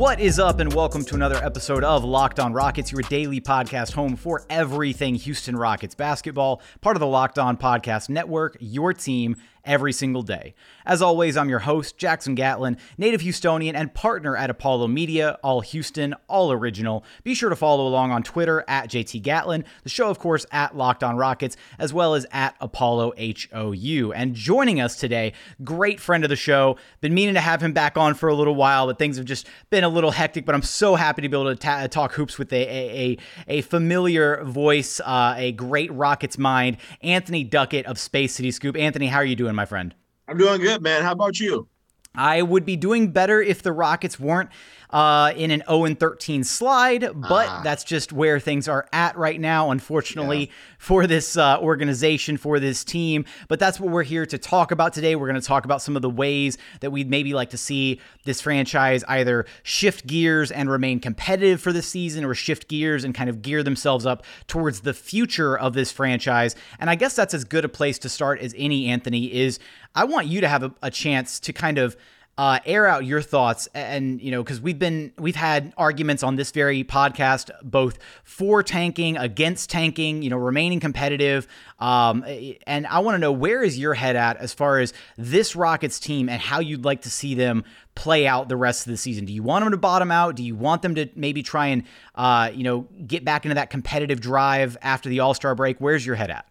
What is up, and welcome to another episode of Locked On Rockets, your daily podcast home for everything Houston Rockets basketball, part of the Locked On Podcast Network, your team every single day. As always, I'm your host, Jackson Gatlin, native Houstonian and partner at Apollo Media, all Houston, all original. Be sure to follow along on Twitter at JT Gatlin, the show, of course, at Locked On Rockets, as well as at Apollo HOU. And joining us today, great friend of the show. Been meaning to have him back on for a little while, but things have just been a little hectic. But I'm so happy to be able to ta- talk hoops with a, a, a, a familiar voice, uh, a great Rockets mind, Anthony Duckett of Space City Scoop. Anthony, how are you doing? Doing, my friend? I'm doing good, man. How about you? I would be doing better if the Rockets weren't uh, in an 0 13 slide, but ah. that's just where things are at right now, unfortunately, yeah. for this uh, organization, for this team. But that's what we're here to talk about today. We're going to talk about some of the ways that we'd maybe like to see this franchise either shift gears and remain competitive for the season or shift gears and kind of gear themselves up towards the future of this franchise. And I guess that's as good a place to start as any, Anthony, is I want you to have a, a chance to kind of uh, air out your thoughts. And you know because we've been we've had arguments on this very podcast both for tanking against tanking you know remaining competitive. Um, and i want to know where is your head at as far as this rockets team and how you'd like to see them play out the rest of the season? Do you want them to bottom out? Do you want them to maybe try and uh, you know get back into that competitive drive after the all-star break? Where's your head at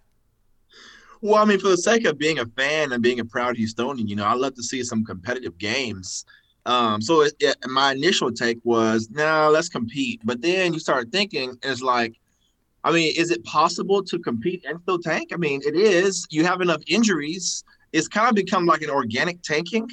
well, I mean, for the sake of being a fan and being a proud Houstonian, you know, I love to see some competitive games. Um, so it, it, my initial take was, now nah, let's compete. But then you start thinking, it's like, I mean, is it possible to compete and still tank? I mean, it is. You have enough injuries. It's kind of become like an organic tanking.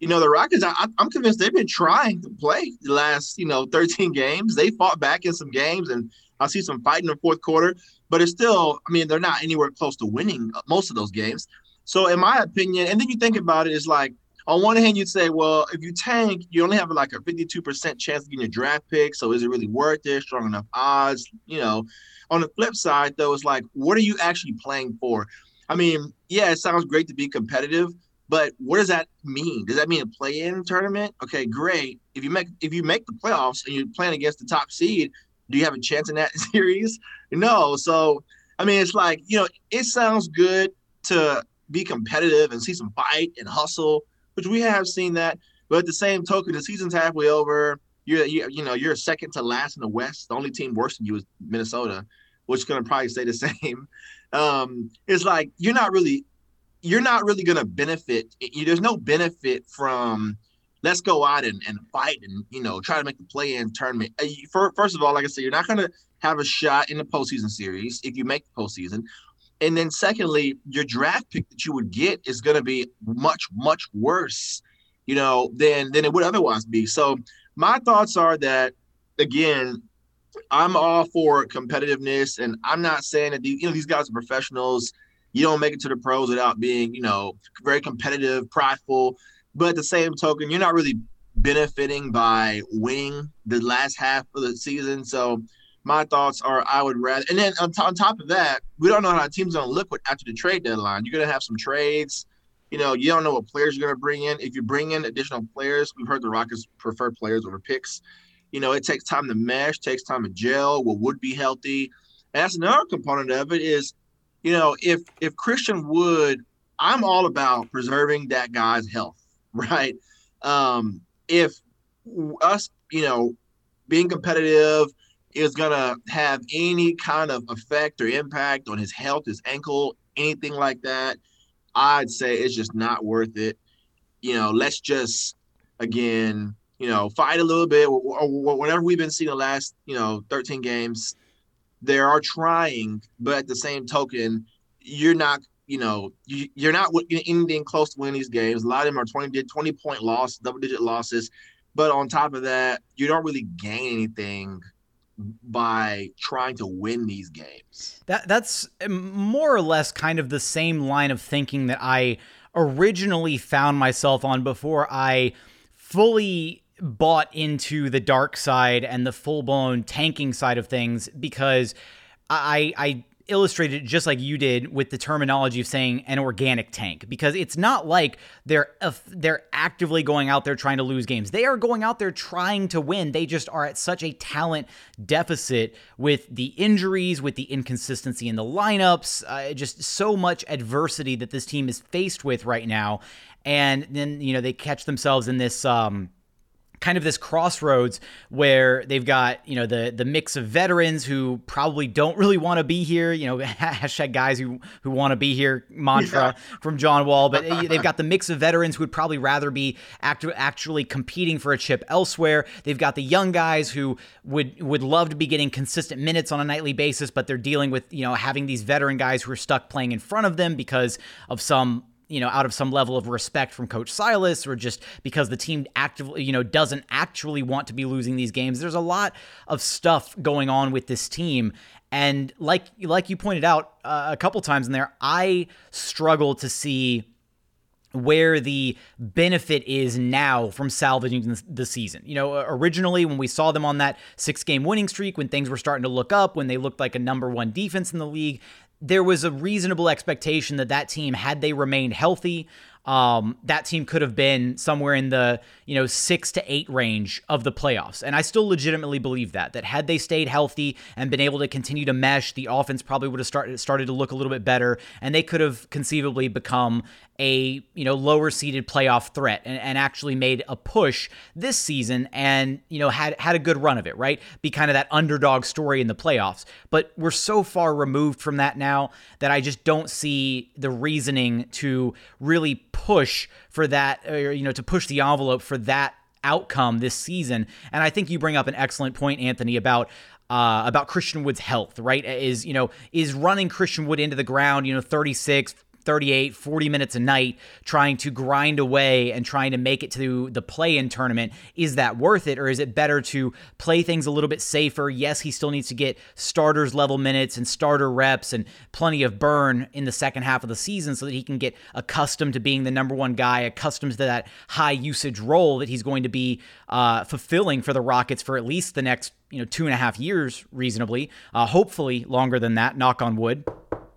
You know, the Rockets, I, I'm convinced they've been trying to play the last, you know, 13 games. They fought back in some games, and I see some fight in the fourth quarter but it's still, I mean, they're not anywhere close to winning most of those games. So, in my opinion, and then you think about it, it's like on one hand, you'd say, well, if you tank, you only have like a 52% chance of getting a draft pick. So, is it really worth it? Strong enough odds? You know, on the flip side, though, it's like, what are you actually playing for? I mean, yeah, it sounds great to be competitive, but what does that mean? Does that mean a play-in tournament? Okay, great. If you make if you make the playoffs and you're playing against the top seed, do you have a chance in that series? No. So, I mean, it's like, you know, it sounds good to be competitive and see some fight and hustle, which we have seen that. But at the same token, the season's halfway over. You're, you, you know, you're second to last in the West. The only team worse than you is Minnesota, which is going to probably stay the same. Um, it's like you're not really, you're not really going to benefit. There's no benefit from let's go out and, and fight and you know try to make the play in tournament. Uh, first of all, like I said, you're not going to have a shot in the postseason series if you make the postseason. And then secondly, your draft pick that you would get is going to be much much worse, you know, than than it would otherwise be. So my thoughts are that again, I'm all for competitiveness, and I'm not saying that these, you know these guys are professionals. You don't make it to the pros without being, you know, very competitive, prideful but at the same token, you're not really benefiting by winning the last half of the season. So my thoughts are I would rather. And then on, t- on top of that, we don't know how teams going to look with after the trade deadline. You're going to have some trades. You know, you don't know what players you're going to bring in. If you bring in additional players, we've heard the Rockets prefer players over picks. You know, it takes time to mesh, takes time to gel. What would be healthy, and that's another component of it. Is you know, if if Christian Wood, I'm all about preserving that guy's health right? Um, if us, you know, being competitive is gonna have any kind of effect or impact on his health, his ankle, anything like that, I'd say it's just not worth it. You know, let's just again, you know, fight a little bit whatever we've been seeing the last, you know, 13 games. They are trying, but at the same token, you're not you know, you, you're not anything close to winning these games. A lot of them are 20, 20 point loss, double digit losses. But on top of that, you don't really gain anything by trying to win these games. That that's um, more or less kind of the same line of thinking that I originally found myself on before I fully bought into the dark side and the full-blown tanking side of things because I I illustrated just like you did with the terminology of saying an organic tank because it's not like they're they're actively going out there trying to lose games. They are going out there trying to win. They just are at such a talent deficit with the injuries, with the inconsistency in the lineups, uh, just so much adversity that this team is faced with right now. And then you know they catch themselves in this um, kind of this crossroads where they've got you know the the mix of veterans who probably don't really want to be here you know hashtag guys who who want to be here mantra yeah. from John Wall but eh, they've got the mix of veterans who would probably rather be act- actually competing for a chip elsewhere they've got the young guys who would would love to be getting consistent minutes on a nightly basis but they're dealing with you know having these veteran guys who are stuck playing in front of them because of some you know, out of some level of respect from Coach Silas or just because the team actively, you know, doesn't actually want to be losing these games. There's a lot of stuff going on with this team. And like like you pointed out uh, a couple times in there, I struggle to see where the benefit is now from salvaging the season. You know, originally when we saw them on that six game winning streak, when things were starting to look up, when they looked like a number one defense in the league, there was a reasonable expectation that that team, had they remained healthy, um, that team could have been somewhere in the you know six to eight range of the playoffs, and I still legitimately believe that that had they stayed healthy and been able to continue to mesh, the offense probably would have started started to look a little bit better, and they could have conceivably become a you know lower seeded playoff threat and, and actually made a push this season and you know had had a good run of it right? Be kind of that underdog story in the playoffs. But we're so far removed from that now that I just don't see the reasoning to really push for that or you know to push the envelope for that outcome this season. And I think you bring up an excellent point Anthony about uh, about Christian Wood's health, right? Is, you know, is running Christian Wood into the ground, you know, 36, 38, 40 minutes a night trying to grind away and trying to make it to the play in tournament. Is that worth it? Or is it better to play things a little bit safer? Yes, he still needs to get starters level minutes and starter reps and plenty of burn in the second half of the season so that he can get accustomed to being the number one guy, accustomed to that high usage role that he's going to be uh, fulfilling for the Rockets for at least the next you know two and a half years reasonably uh, hopefully longer than that knock on wood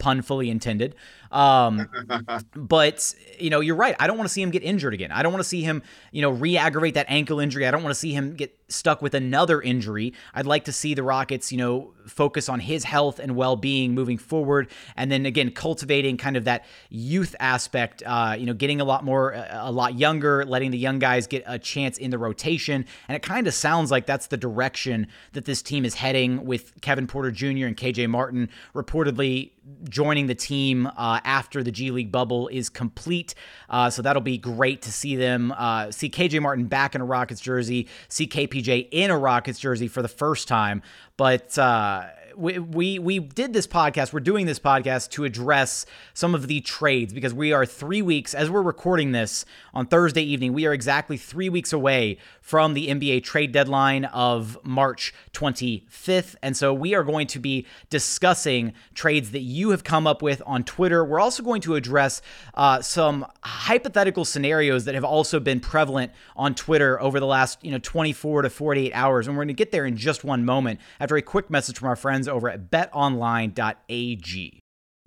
pun fully intended um, but you know, you're right. I don't want to see him get injured again. I don't want to see him, you know, re-aggravate that ankle injury. I don't want to see him get stuck with another injury. I'd like to see the Rockets, you know, focus on his health and well-being moving forward, and then again cultivating kind of that youth aspect. Uh, you know, getting a lot more, a lot younger, letting the young guys get a chance in the rotation, and it kind of sounds like that's the direction that this team is heading with Kevin Porter Jr. and KJ Martin reportedly joining the team uh, after the G League bubble is complete. Uh, so that'll be great to see them uh, see KJ Martin back in a Rockets jersey, see KPJ in a Rockets jersey for the first time. But uh, we, we we did this podcast. We're doing this podcast to address some of the trades because we are three weeks as we're recording this on Thursday evening. We are exactly three weeks away from the NBA trade deadline of March 25th, and so we are going to be discussing trades that you have come up with on Twitter. We're also going to address uh, some hypothetical scenarios that have also been prevalent on Twitter over the last you know 24 to 48 hours, and we're going to get there in just one moment after a quick message from our friends friends over at betonline.ag.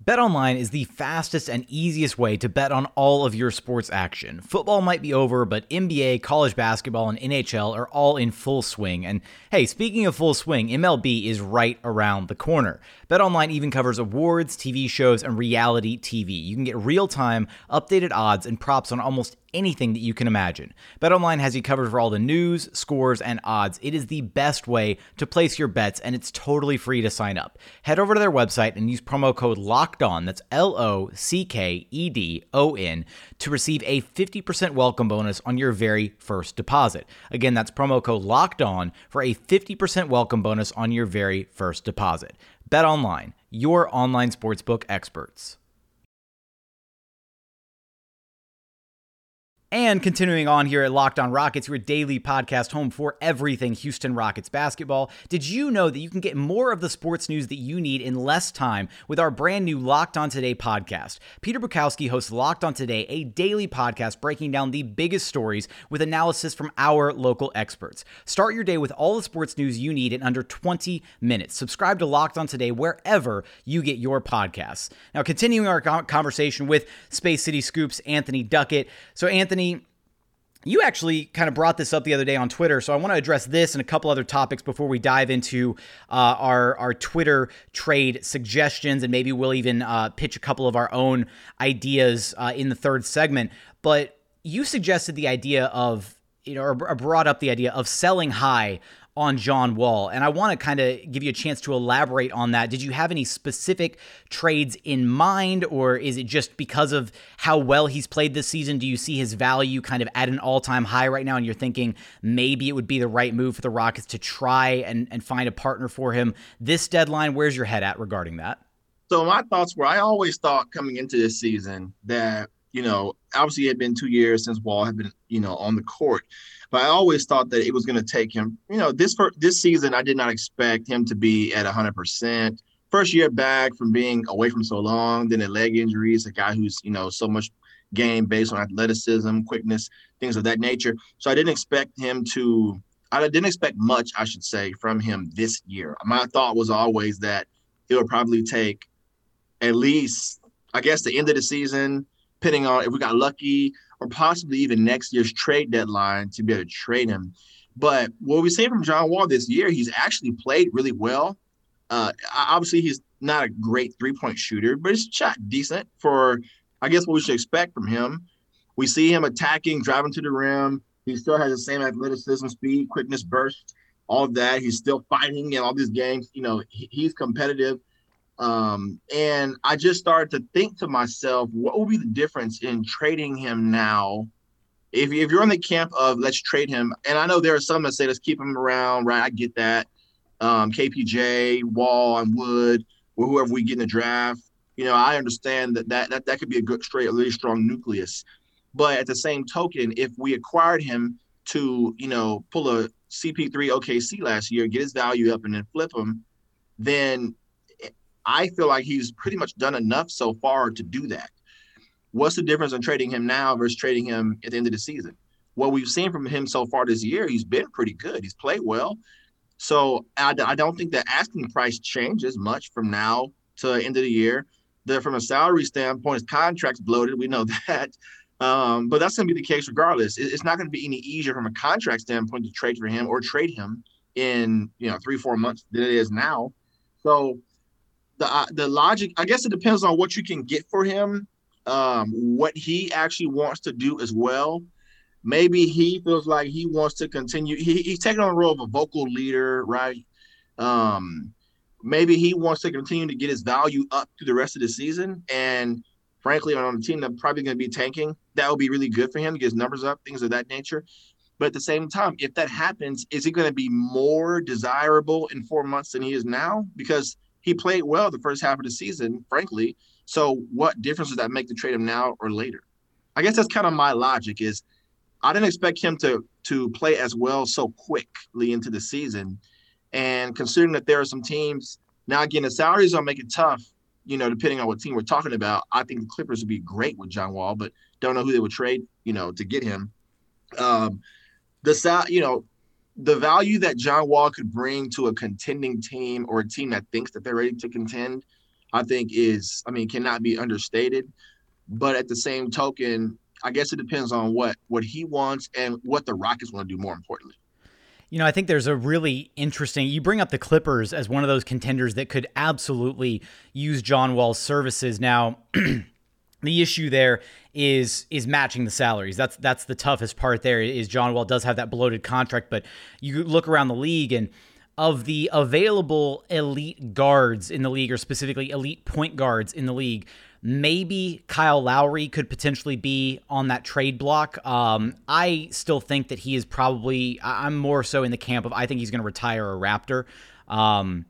BetOnline is the fastest and easiest way to bet on all of your sports action. Football might be over, but NBA, college basketball, and NHL are all in full swing. And hey, speaking of full swing, MLB is right around the corner. BetOnline even covers awards, TV shows, and reality TV. You can get real-time, updated odds and props on almost anything that you can imagine. BetOnline has you covered for all the news, scores, and odds. It is the best way to place your bets, and it's totally free to sign up. Head over to their website and use promo code Locked On. That's L O C K E D O N to receive a 50% welcome bonus on your very first deposit. Again, that's promo code Locked On for a 50% welcome bonus on your very first deposit. BetOnline, your online sportsbook experts. And continuing on here at Locked On Rockets, your daily podcast home for everything Houston Rockets basketball. Did you know that you can get more of the sports news that you need in less time with our brand new Locked On Today podcast? Peter Bukowski hosts Locked On Today, a daily podcast breaking down the biggest stories with analysis from our local experts. Start your day with all the sports news you need in under 20 minutes. Subscribe to Locked On Today wherever you get your podcasts. Now, continuing our conversation with Space City Scoops, Anthony Duckett. So, Anthony, you actually kind of brought this up the other day on Twitter, so I want to address this and a couple other topics before we dive into uh, our our Twitter trade suggestions, and maybe we'll even uh, pitch a couple of our own ideas uh, in the third segment. But you suggested the idea of you know, or brought up the idea of selling high on John Wall. And I want to kind of give you a chance to elaborate on that. Did you have any specific trades in mind, or is it just because of how well he's played this season? Do you see his value kind of at an all time high right now? And you're thinking maybe it would be the right move for the Rockets to try and, and find a partner for him this deadline? Where's your head at regarding that? So, my thoughts were I always thought coming into this season that you know, obviously it had been two years since Wall had been, you know, on the court. But I always thought that it was going to take him, you know, this for this season, I did not expect him to be at 100%. First year back from being away from so long, then a leg injuries, a guy who's, you know, so much game based on athleticism, quickness, things of that nature. So I didn't expect him to, I didn't expect much, I should say, from him this year. My thought was always that it would probably take at least, I guess, the end of the season, depending on if we got lucky or possibly even next year's trade deadline to be able to trade him. But what we say from John Wall this year, he's actually played really well. Uh, obviously, he's not a great three point shooter, but he's shot decent for, I guess, what we should expect from him. We see him attacking, driving to the rim. He still has the same athleticism, speed, quickness, burst, all that. He's still fighting in all these games. You know, he's competitive. Um, and I just started to think to myself, what would be the difference in trading him now? If, if you're on the camp of let's trade him, and I know there are some that say let's keep him around, right? I get that. Um, KPJ, Wall, and Wood, or whoever we get in the draft. You know, I understand that that that, that could be a good, straight, a really strong nucleus. But at the same token, if we acquired him to, you know, pull a CP3 OKC last year, get his value up, and then flip him, then I feel like he's pretty much done enough so far to do that. What's the difference in trading him now versus trading him at the end of the season? What we've seen from him so far this year, he's been pretty good. He's played well. So I, I don't think the asking price changes much from now to the end of the year. That from a salary standpoint, his contract's bloated. We know that. Um, but that's going to be the case regardless. It, it's not going to be any easier from a contract standpoint to trade for him or trade him in you know three four months than it is now. So the uh, the logic. I guess it depends on what you can get for him, um, what he actually wants to do as well. Maybe he feels like he wants to continue. He, he's taking on the role of a vocal leader, right? Um, maybe he wants to continue to get his value up through the rest of the season. And frankly, on a team that's probably going to be tanking, that would be really good for him to get his numbers up, things of that nature. But at the same time, if that happens, is he going to be more desirable in four months than he is now? Because he played well the first half of the season, frankly. So what difference does that make to trade him now or later? I guess that's kind of my logic is I didn't expect him to to play as well so quickly into the season. And considering that there are some teams now again the salaries will make it tough, you know, depending on what team we're talking about. I think the Clippers would be great with John Wall, but don't know who they would trade, you know, to get him. Um the sal you know, the value that John Wall could bring to a contending team or a team that thinks that they're ready to contend, I think is, I mean, cannot be understated. But at the same token, I guess it depends on what what he wants and what the Rockets want to do. More importantly. You know, I think there's a really interesting. You bring up the Clippers as one of those contenders that could absolutely use John Wall's services. Now, the issue there is is matching the salaries. That's that's the toughest part. There is John Wall does have that bloated contract, but you look around the league and of the available elite guards in the league, or specifically elite point guards in the league, maybe Kyle Lowry could potentially be on that trade block. Um, I still think that he is probably. I'm more so in the camp of I think he's going to retire a Raptor. Um,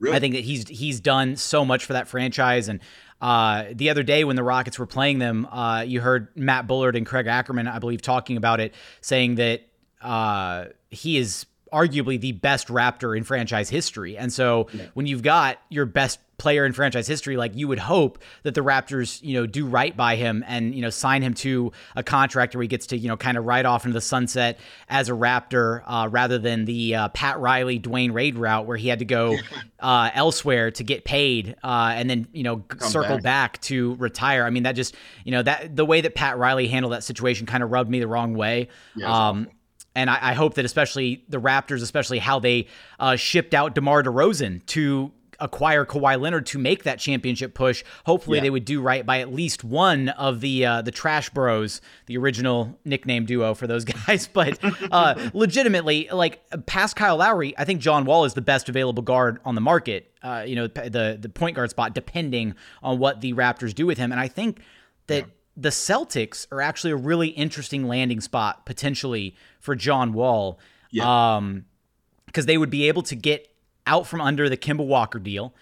Really? I think that he's he's done so much for that franchise, and uh, the other day when the Rockets were playing them, uh, you heard Matt Bullard and Craig Ackerman, I believe, talking about it, saying that uh, he is arguably the best Raptor in franchise history. And so yeah. when you've got your best player in franchise history, like you would hope that the Raptors, you know, do right by him and, you know, sign him to a contract where he gets to, you know, kind of ride off into the sunset as a Raptor uh, rather than the uh, Pat Riley, Dwyane Wade route where he had to go uh, elsewhere to get paid uh, and then, you know, Come circle back. back. to retire. I mean, that just, you know, that the way that Pat Riley handled that situation kind of rubbed me the wrong way. Yeah, um, and I, I, hope that especially the Raptors, especially how they uh, shipped out DeMar DeRozan to acquire Kawhi Leonard to make that championship push. Hopefully, yeah. they would do right by at least one of the uh, the Trash Bros, the original nickname duo for those guys. But uh, legitimately, like past Kyle Lowry, I think John Wall is the best available guard on the market. Uh, you know, the the point guard spot, depending on what the Raptors do with him, and I think that. Yeah. The Celtics are actually a really interesting landing spot potentially for John Wall. Yeah. Um, because they would be able to get out from under the Kemba Walker deal.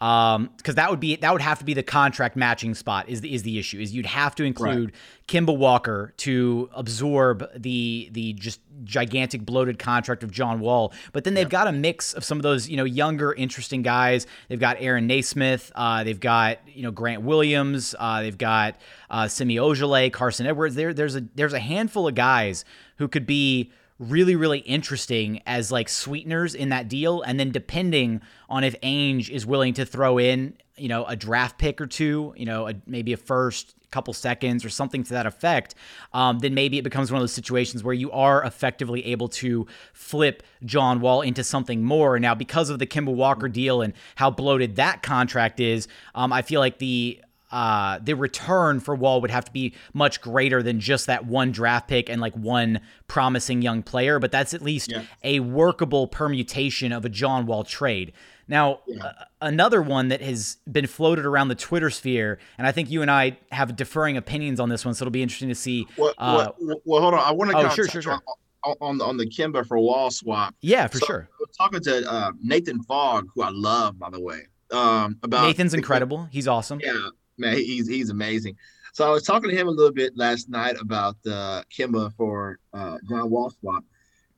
Um, because that would be that would have to be the contract matching spot is the is the issue is you'd have to include right. Kemba Walker to absorb the the just gigantic bloated contract of John Wall. But then they've got a mix of some of those you know younger interesting guys. They've got Aaron Nesmith. Uh, they've got you know Grant Williams. Uh, they've got uh, Semi Ojeleye, Carsen Edwards. There there's a there's a handful of guys who could be really, really interesting as like sweeteners in that deal. And then depending on if Ainge is willing to throw in, you know, a draft pick or two, you know, a, maybe a first couple seconds or something to that effect, um, then maybe it becomes one of those situations where you are effectively able to flip John Wall into something more. Now, because of the Kemba Walker deal and how bloated that contract is, um, I feel like the uh, the return for Wall would have to be much greater than just that one draft pick and like one promising young player, but that's at least yeah. a workable permutation of a John Wall trade. Now, yeah. uh, another one that has been floated around the Twitter sphere, and I think you and I have differing opinions on this one, so it'll be interesting to see. Well, uh, well, well hold on. I want to oh, sure, sure, sure. On, on, the on the Kemba for Wall swap. Yeah, for so, sure. Talking to uh, Nathan Fogg, who I love, by the way. Um, about Nathan's incredible. He's awesome. Yeah, man, he's he's amazing. So I was talking to him a little bit last night about uh, Kemba for uh, John Wall swap,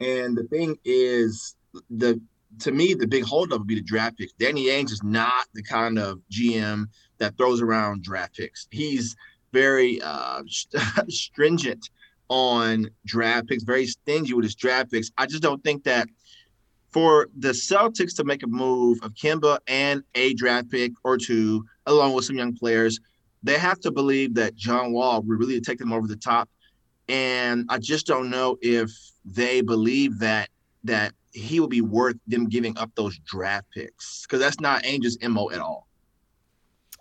and the thing is, the to me the big holdup would be the draft picks. Danny Ainge is not the kind of GM that throws around draft picks. He's very uh, stringent on draft picks, very stingy with his draft picks. I just don't think that for the Celtics to make a move of Kemba and a draft pick or two along with some young players. They have to believe that John Wall will really take them over the top. And I just don't know if they believe that that he will be worth them giving up those draft picks because that's not Ainge's mo at all.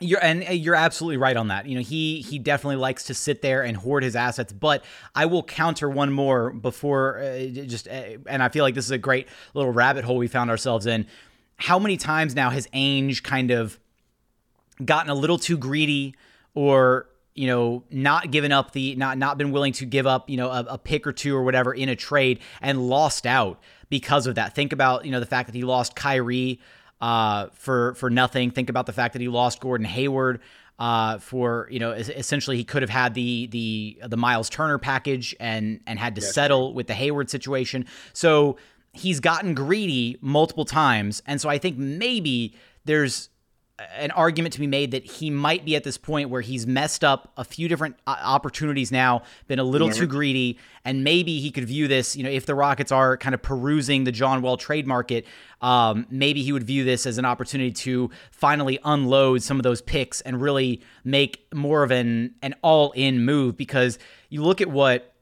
You're and you're absolutely right on that. You know, he he definitely likes to sit there and hoard his assets. But I will counter one more before uh, just, uh, and I feel like this is a great little rabbit hole we found ourselves in. How many times now has Ainge kind of gotten a little too greedy or you know not given up the not not been willing to give up you know a, a, pick or two or whatever in a trade and lost out because of that. Think about you know the fact that he lost Kyrie uh, for for nothing. Think about the fact that he lost Gordon Hayward uh, for you know essentially he could have had the the the Miles Turner package and and had to yes, settle with the Hayward situation. So he's gotten greedy multiple times. And so I think maybe there's an argument to be made that he might be at this point where he's messed up a few different uh, opportunities now, been a little too greedy, and maybe he could view this, you know, if the Rockets are kind of perusing the John Wall trade market, um, maybe he would view this as an opportunity to finally unload some of those picks and really make more of an an all in move because you look at what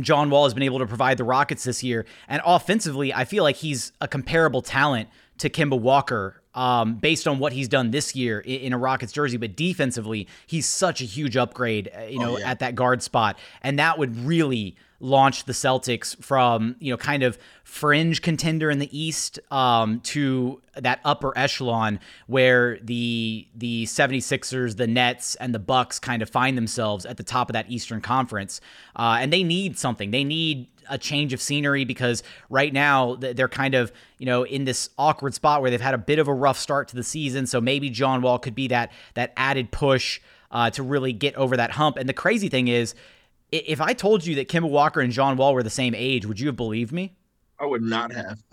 John Wall has been able to provide the Rockets this year, and offensively, I feel like he's a comparable talent to Kemba Walker um, based on what he's done this year in, a Rockets jersey. But defensively, he's such a huge upgrade, uh, you oh, know, oh, yeah. at that guard spot, and that would really launched the Celtics from, you know, kind of fringe contender in the East um, to that upper echelon where the the 76ers, the Nets, and the Bucks kind of find themselves at the top of that Eastern Conference. Uh, and they need something. They need a change of scenery because right now they're kind of, you know, in this awkward spot where they've had a bit of a rough start to the season. So maybe John Wall could be that that added push uh, to really get over that hump. And the crazy thing is, if I told you that Kemba Walker and John Wall were the same age, would you have believed me? I would not have.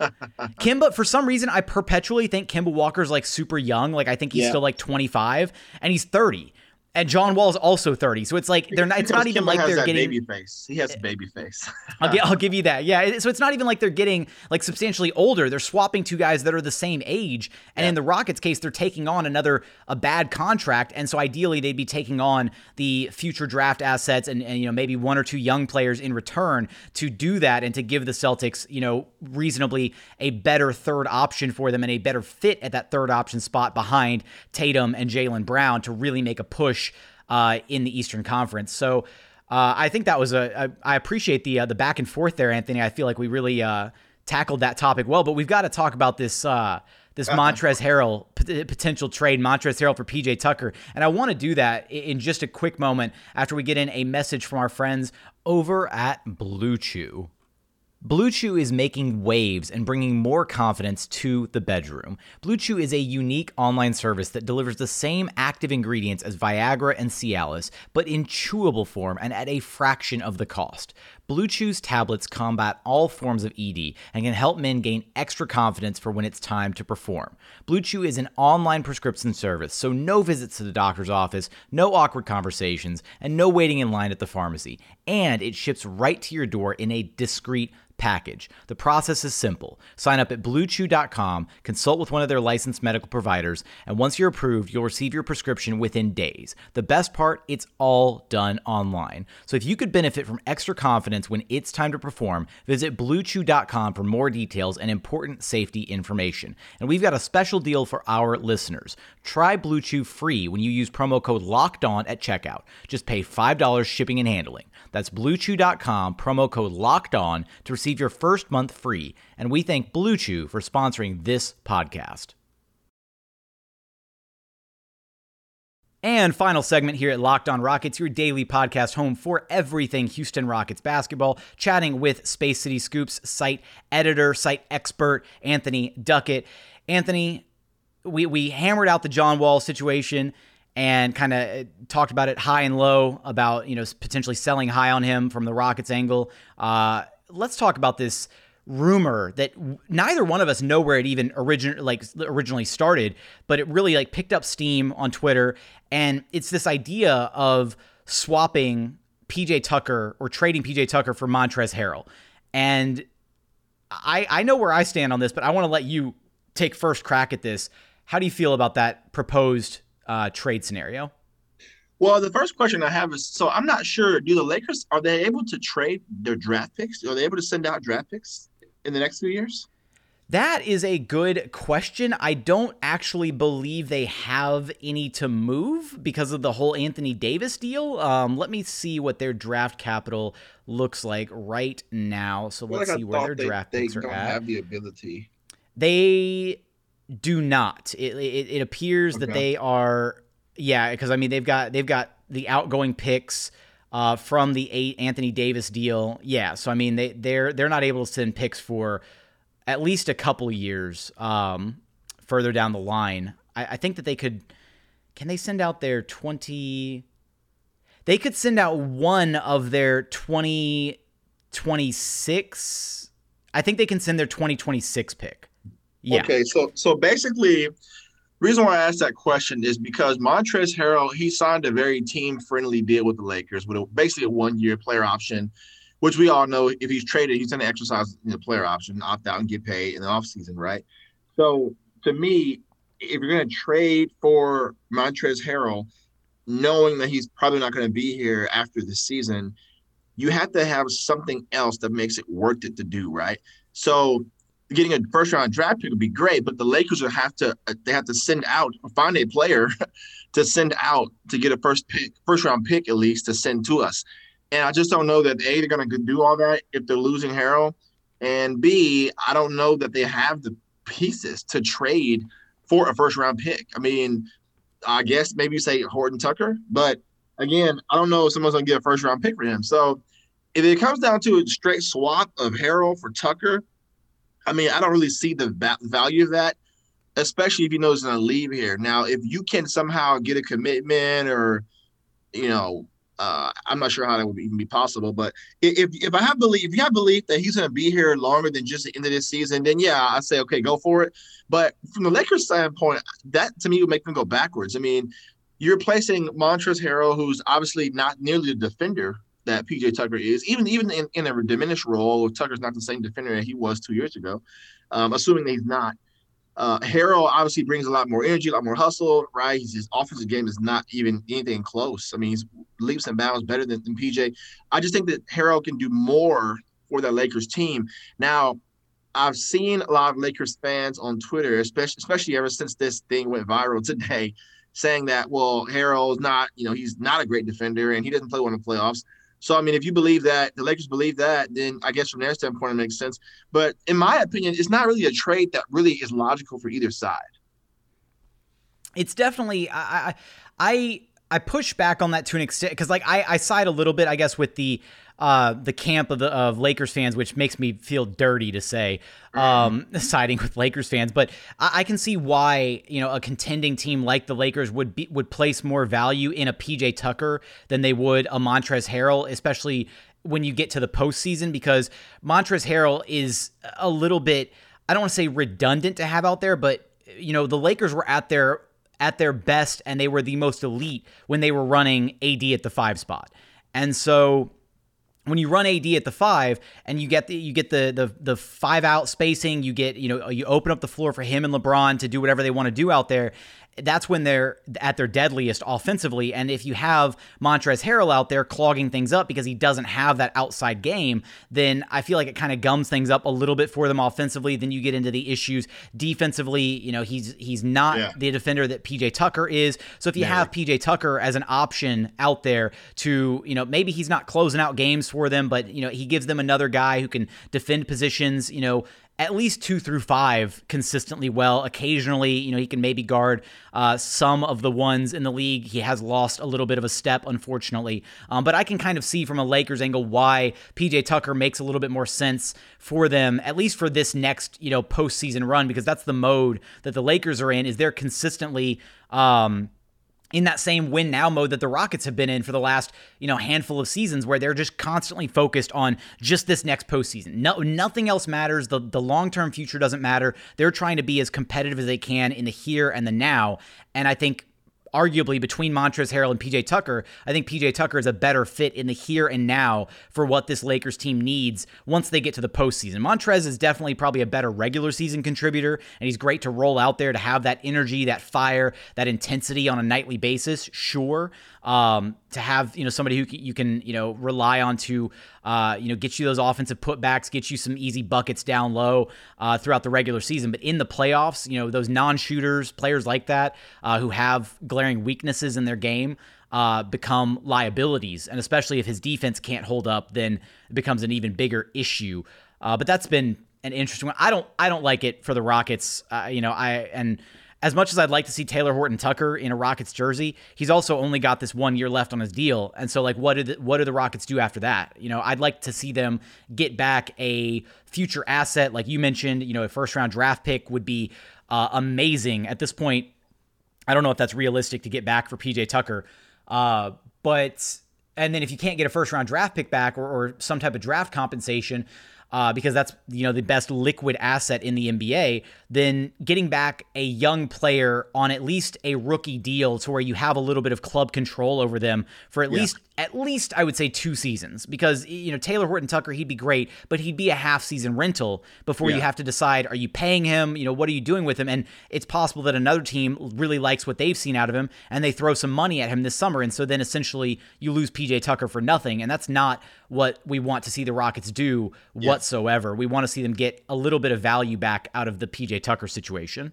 Kemba, for some reason, I perpetually think Kemba Walker's like super young. Like I think he's yeah. still like 25 and he's 30 and John Wall is also 30. So it's like they're not. It's not even like they're getting baby face. He has a baby face. I'll, get, I'll give you that. Yeah. So it's not even like they're getting like substantially older. They're swapping two guys that are the same age. And yeah. in the Rockets' case, they're taking on another a bad contract. And so ideally, they'd be taking on the future draft assets and, and you know maybe one or two young players in return to do that and to give the Celtics you know reasonably a better third option for them and a better fit at that third option spot behind Tatum and Jaylen Brown to really make a push uh, in the Eastern Conference. So uh, I think that was a. I, I appreciate the uh, the back and forth there, Anthony. I feel like we really uh, tackled that topic well, but we've got to talk about this uh, this Montrezl Harrell p- potential trade, Montrezl Harrell for PJ Tucker. And I want to do that in just a quick moment after we get in a message from our friends over at Blue Chew. Blue Chew is making waves and bringing more confidence to the bedroom. Blue Chew is a unique online service that delivers the same active ingredients as Viagra and Cialis, but in chewable form and at a fraction of the cost. Blue Chew's tablets combat all forms of ED and can help men gain extra confidence for when it's time to perform. Blue Chew is an online prescription service, so no visits to the doctor's office, no awkward conversations, and no waiting in line at the pharmacy. And it ships right to your door in a discreet package. The process is simple. Sign up at bluechew.com, consult with one of their licensed medical providers, and once you're approved, you'll receive your prescription within days. The best part, it's all done online. So if you could benefit from extra confidence when it's time to perform, visit bluechew.com for more details and important safety information. And we've got a special deal for our listeners. Try Blue Chew free when you use promo code LOCKED ON at checkout. Just pay $5 shipping and handling. That's bluechew.com, promo code locked on to receive your first month free. And we thank Blue Chew for sponsoring this podcast. And final segment here at Locked On Rockets, your daily podcast home for everything Houston Rockets basketball, chatting with Space City Scoops site editor, site expert, Anthony Duckett. Anthony, we, we hammered out the John Wall situation and kind of talked about it high and low about you know potentially selling high on him from the Rockets angle. Uh, let's talk about this rumor that neither one of us know where it even origin like originally started, but it really like picked up steam on Twitter, and it's this idea of swapping PJ Tucker or trading PJ Tucker for Montrezl Harrell, and I I know where I stand on this, but I want to let you take first crack at this. How do you feel about that proposed uh, trade scenario? Well, the first question I have is so I'm not sure. Do the Lakers are they able to trade their draft picks? Are they able to send out draft picks in the next few years? That is a good question. I don't actually believe they have any to move because of the whole Anthony Davis deal. Um, let me see what their draft capital looks like right now. So let's like see where their they, draft they picks are don't at. Have the ability. They do not. It, it, it appears okay. that they are yeah, because I mean they've got they've got the outgoing picks uh, from the eight Anthony Davis deal. Yeah, so I mean they they're they're not able to send picks for at least a couple years um, further down the line. I, I think that they could. Can they send out their twenty? They could send out one of their twenty twenty six. I think they can send their twenty twenty six pick. Yeah. Okay, so so basically reason why I asked that question is because Montrezl Harrell he signed a very team friendly deal with the Lakers with a, basically a one year player option, which we all know if he's traded he's going to exercise the player option, opt out and get paid in the offseason, right? So to me, if you're going to trade for Montrezl Harrell, knowing that he's probably not going to be here after the season, you have to have something else that makes it worth it to do, right? So getting a first round draft pick would be great, but the Lakers would have to uh, they have to send out find a player to send out to get a first pick, first round pick at least to send to us. And I just don't know that A, they're going to do all that if they're losing Harrell. And B, I don't know that they have the pieces to trade for a first round pick. I mean, I guess maybe you say Horton Tucker, but again, I don't know if someone's going to get a first round pick for him. So if it comes down to a straight swap of Harrell for Tucker, I mean, I don't really see the value of that, especially if you know he's going to leave here. Now, if you can somehow get a commitment or, you know, uh, I'm not sure how that would even be possible, but if if I have belief, if you have belief that he's going to be here longer than just the end of this season, then yeah, I say okay, go for it. But from the Lakers standpoint, that to me would make them go backwards. I mean, you're placing Montrezl Harrell, who's obviously not nearly the defender that PJ Tucker is, even even in, in a diminished role. Tucker's not the same defender that he was two years ago, um, assuming that he's not. Uh, Harrell obviously brings a lot more energy, a lot more hustle, right? His offensive game is not even anything close. I mean, he's leaps and bounds better than, than PJ. I just think that Harrell can do more for that Lakers team. Now, I've seen a lot of Lakers fans on Twitter, especially especially ever since this thing went viral today, saying that well, Harrell is not, you know, he's not a great defender and he doesn't play well in the playoffs. So I mean, if you believe that the Lakers believe that, then I guess from their standpoint it makes sense. But in my opinion, it's not really a trade that really is logical for either side. It's definitely I I I push back on that to an extent because like I I side a little bit I guess with the uh, the camp of the of Lakers fans, which makes me feel dirty to say, um, siding with Lakers fans. But I, I, can see why you know a contending team like the Lakers would be would place more value in a PJ Tucker than they would a Montrezl Harrell, especially when you get to the postseason, because Montrezl Harrell is a little bit I don't want to say redundant to have out there, but you know the Lakers were at their at their best and they were the most elite when they were running AD at the five spot. And so when you run AD at the five and you get the you get the the the five out spacing, you get you know you open up the floor for him and LeBron to do whatever they want to do out there, that's when they're at their deadliest offensively. And if you have Montrezl Harrell out there clogging things up because he doesn't have that outside game, then I feel like it kind of gums things up a little bit for them offensively. Then you get into the issues defensively. You know, he's he's not yeah. the defender that PJ Tucker is. So if you yeah. have PJ Tucker as an option out there to, you know, maybe he's not closing out games for them, but you know, he gives them another guy who can defend positions, you know, at least two through five consistently well. Occasionally, you know, he can maybe guard uh, some of the ones in the league. He has lost a little bit of a step, unfortunately. Um, but I can kind of see from a Lakers angle why PJ Tucker makes a little bit more sense for them, at least for this next, you know, postseason run, because that's the mode that the Lakers are in. Is they're consistently. Um, in that same win now mode that the Rockets have been in for the last, you know, handful of seasons where they're just constantly focused on just this next postseason. No nothing else matters. The the long-term future doesn't matter. They're trying to be as competitive as they can in the here and the now. And I think arguably between Montrezl Harrell and PJ Tucker, I think PJ Tucker is a better fit in the here and now for what this Lakers team needs once they get to the postseason. Montrez is definitely probably a better regular season contributor, and he's great to roll out there to have that energy, that fire, that intensity on a nightly basis, sure um, to have you know somebody who you can you know rely on to uh, you know get you those offensive putbacks, get you some easy buckets down low uh, throughout the regular season. But in the playoffs, you know those non-shooters, players like that uh, who have glaring weaknesses in their game. Uh, become liabilities, and especially if his defense can't hold up, then it becomes an even bigger issue. Uh, but that's been an interesting one. I don't, I don't like it for the Rockets. Uh, you know, I and as much as I'd like to see Talen Horton Tucker in a Rockets jersey, he's also only got this one year left on his deal. And so, like, what do the, what do the Rockets do after that? You know, I'd like to see them get back a future asset, like you mentioned. You know, a first round draft pick would be uh, amazing at this point. I don't know if that's realistic to get back for PJ Tucker, uh, but and then if you can't get a first round draft pick back or, or some type of draft compensation, uh, because that's you know the best liquid asset in the NBA, then getting back a young player on at least a rookie deal to where you have a little bit of club control over them for at yeah. least at least I would say two seasons because you know Talen Horton Tucker he'd be great, but he'd be a half season rental before yeah. you have to decide are you paying him, you know what are you doing with him, and it's possible that another team really likes what they've seen out of him and they throw some money at him this summer, and so then essentially you lose PJ Tucker for nothing, and that's not what we want to see the Rockets do yeah. Whatsoever. We want to see them get a little bit of value back out of the PJ Tucker situation.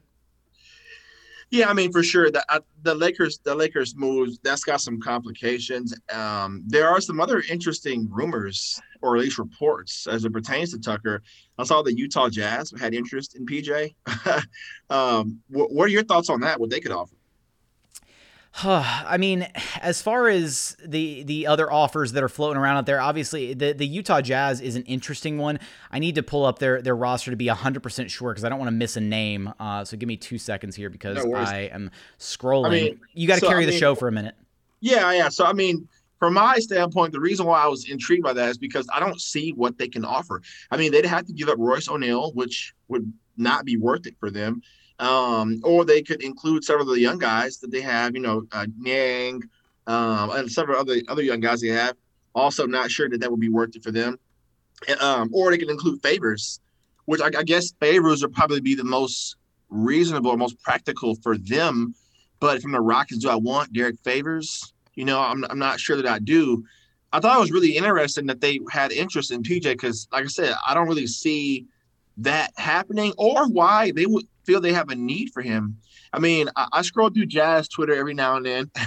Yeah, I mean for sure that uh, the Lakers, the Lakers moves that's got some complications. Um, there are some other interesting rumors, or at least reports, as it pertains to Tucker. I saw the Utah Jazz had interest in PJ. um, what are your thoughts on that? What they could offer? I mean, as far as the the other offers that are floating around out there, obviously the, the Utah Jazz is an interesting one. I need to pull up their their roster to be 100% sure because I don't want to miss a name. Uh, so give me two seconds here because no I am scrolling. I mean, you got to so, carry I mean, the show for a minute. Yeah, yeah. So, I mean, from my standpoint, the reason why I was intrigued by that is because I don't see what they can offer. I mean, they'd have to give up Royce O'Neale, which would not be worth it for them. Um, or they could include several of the young guys that they have, you know, uh, Niang, um, and several other other young guys they have. Also, not sure that that would be worth it for them. Um, or they could include favors, which I, I guess favors would probably be the most reasonable or most practical for them. But from the Rockets, do I want Derrick Favors? You know, I'm, I'm not sure that I do. I thought it was really interesting that they had interest in PJ because, like I said, I don't really see that happening or why they would feel they have a need for him. I mean, I, I scroll through Jazz Twitter every now and then.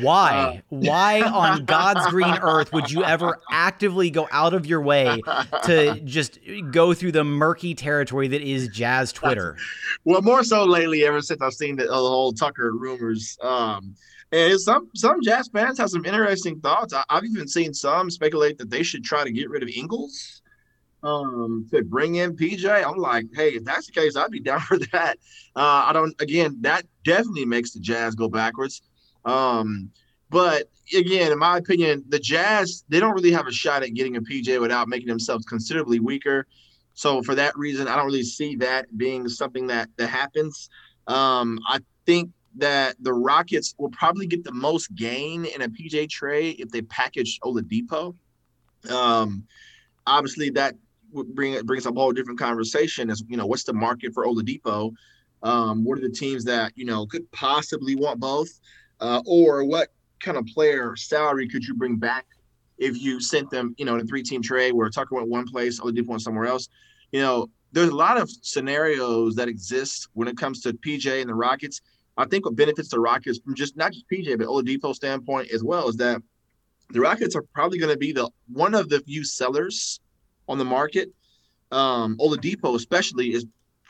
Why? Uh, Why on God's green earth would you ever actively go out of your way to just go through the murky territory that is Jazz Twitter? Well, more so lately, ever since I've seen the, the whole Tucker rumors. Um, and some some Jazz fans have some interesting thoughts. I, have even seen some speculate that they should try to get rid of Ingles um, to bring in PJ. I'm like, hey, if that's the case, I'd be down for that. Uh, I don't. Again, that definitely makes the Jazz go backwards. Um, but again, in my opinion, the Jazz they don't really have a shot at getting a PJ without making themselves considerably weaker. So for that reason, I don't really see that being something that that happens. Um, I think that the Rockets will probably get the most gain in a PJ trade if they package Oladipo. Um, obviously, that bring brings up a whole different conversation. Is you know what's the market for Oladipo? Um, what are the teams that you know could possibly want both, uh, or what kind of player salary could you bring back if you sent them you know in a three team trade where Tucker went one place, Oladipo went somewhere else? You know, there's a lot of scenarios that exist when it comes to PJ and the Rockets. I think what benefits the Rockets from just not just PJ but Oladipo standpoint as well is that the Rockets are probably going to be the one of the few sellers on the market. Um, Oladipo, especially, is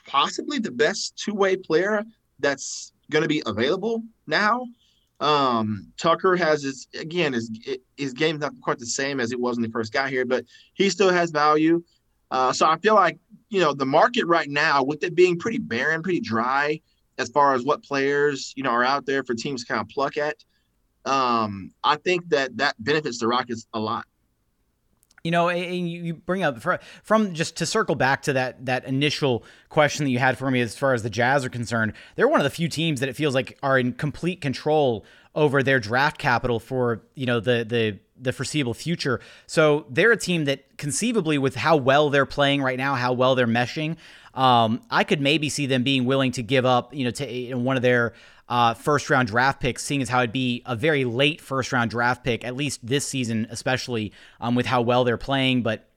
possibly the best two way player that's going to be available now. Um, Tucker has his again his his game's not quite the same as it was when he first got here, but he still has value. Uh, so I feel like you know the market right now, with it being pretty barren, pretty dry as far as what players you know are out there for teams to kind of pluck at. Um, I think that that benefits the Rockets a lot. You know, and you bring up from just to circle back to that that initial question that you had for me as far as the Jazz are concerned. They're one of the few teams that it feels like are in complete control over their draft capital for you know the the the foreseeable future. So they're a team that conceivably, with how well they're playing right now, how well they're meshing, um, I could maybe see them being willing to give up, you know, to you know, one of their uh, first round draft pick, seeing as how it'd be a very late first round draft pick, at least this season, especially um, with how well they're playing. But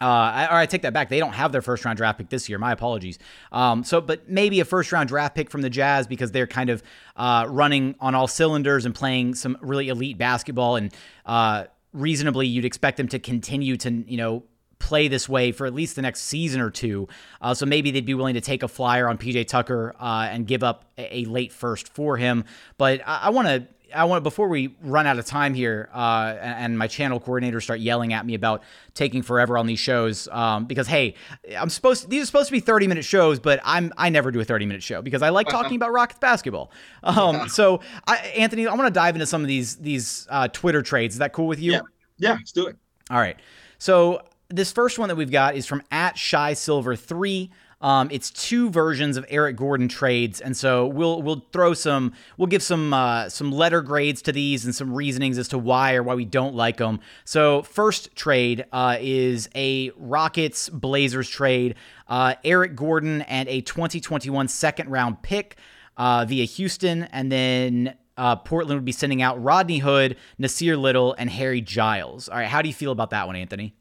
uh, I, or I take that back. They don't have their first round draft pick this year. My apologies. Um, so, but maybe a first round draft pick from the Jazz because they're kind of uh, running on all cylinders and playing some really elite basketball and uh, reasonably you'd expect them to continue to you know play this way for at least the next season or two. Uh, so maybe they'd be willing to take a flyer on PJ Tucker uh, and give up a, a, late first for him. But I, I want to. I want before we run out of time here, uh, and, my channel coordinators start yelling at me about taking forever on these shows. Um, because hey, I'm supposed to, these are supposed to be 30 minute shows, but I'm I never do a 30 minute show because I like talking about Rockets basketball. Um, so I, Anthony, I want to dive into some of these these uh, Twitter trades. Is that cool with you? Yeah, yeah, let's do it. All right. So this first one that we've got is from at Shy Silver three. Um, it's two versions of Eric Gordon trades, and so we'll we'll throw some we'll give some uh, some letter grades to these and some reasonings as to why or why we don't like them. So first trade uh, is a Rockets Blazers trade. Uh, Eric Gordon and a 2021 second round pick uh, via Houston, and then uh, Portland would be sending out Rodney Hood, Nassir Little, and Harry Giles. All right, how do you feel about that one, Anthony?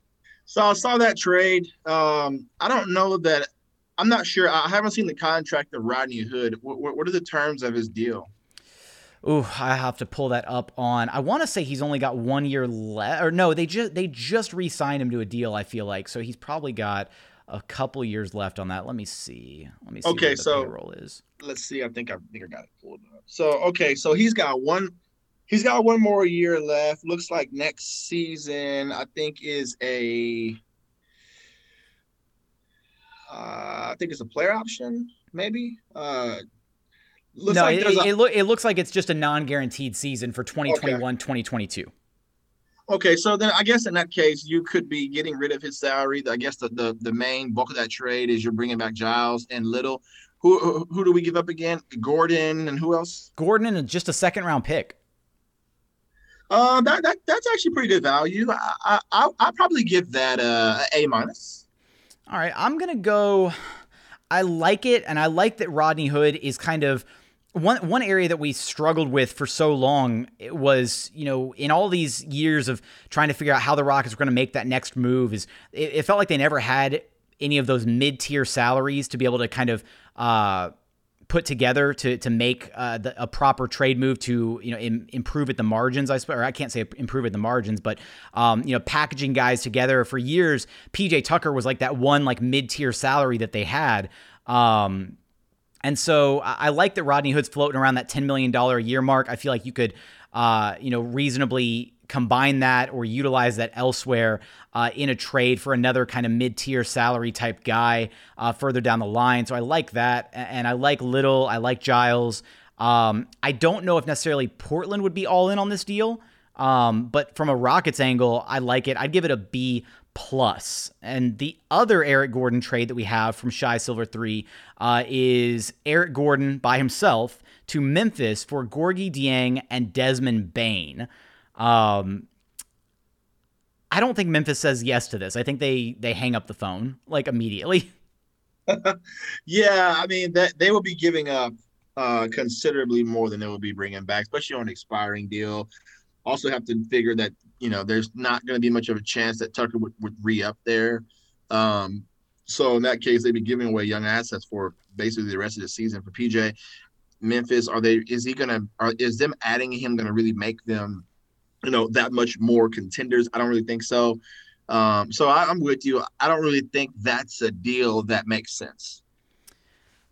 So I saw that trade. Um, I don't know that I'm not sure. I haven't seen the contract of Rodney Hood. What, what are the terms of his deal? Ooh, I have to pull that up on. I want to say he's only got one year left, or no, they just they just re-signed him to a deal. I feel like so he's probably got a couple years left on that. Let me see. Let me see. Okay, so payroll is. Let's see. I think I think I got it pulled up. So okay, so he's got one. He's got one more year left. Looks like next season, I think, is a. Uh, I think it's a player option, maybe. Uh, looks no, like it, a, it, lo- it, looks like it's just a non-guaranteed season for 2021, okay. 2022. Okay, so then I guess in that case, you could be getting rid of his salary. I guess the, the, the main bulk of that trade is you're bringing back Giles and Little. Who, who do we give up again? Gordon and who else? Gordon and just a second round pick. Uh, that, that that's actually pretty good value. I I I probably give that a A minus. All right, I'm gonna go. I like it, and I like that Rodney Hood is kind of one one area that we struggled with for so long was you know in all these years of trying to figure out how the Rockets were going to make that next move is it, it, felt like they never had any of those mid tier salaries to be able to kind of uh, put together to to make uh, the, a proper trade move to you know Im- improve at the margins. I suppose, or I can't say improve at the margins, but um, you know packaging guys together for years. PJ Tucker was like that one like mid tier salary that they had. Um, and so I like that Rodney Hood's floating around that $10 million a year mark. I feel like you could, uh, you know, reasonably combine that or utilize that elsewhere uh, in a trade for another kind of mid-tier salary type guy uh, further down the line. So I like that, and I like Little, I like Giles. Um, I don't know if necessarily Portland would be all in on this deal, um, but from a Rockets angle, I like it. I'd give it a B plus. And the other Eric Gordon trade that we have from Shy Silver 3 uh, is Eric Gordon by himself to Memphis for Gorgui Dieng and Desmond Bane. Um, I don't think Memphis says yes to this. I think they they hang up the phone like immediately. yeah, I mean that they will be giving up uh, considerably more than they will be bringing back, especially on an expiring deal. Also, have to figure that you know, there's not going to be much of a chance that Tucker would, would re up there. Um, so in that case, they'd be giving away young assets for basically the rest of the season for PJ. Memphis, are they? Is he gonna? Are, is them adding him gonna really make them, you know, that much more contenders? I don't really think so. Um, so I, I'm with you. I don't really think that's a deal that makes sense.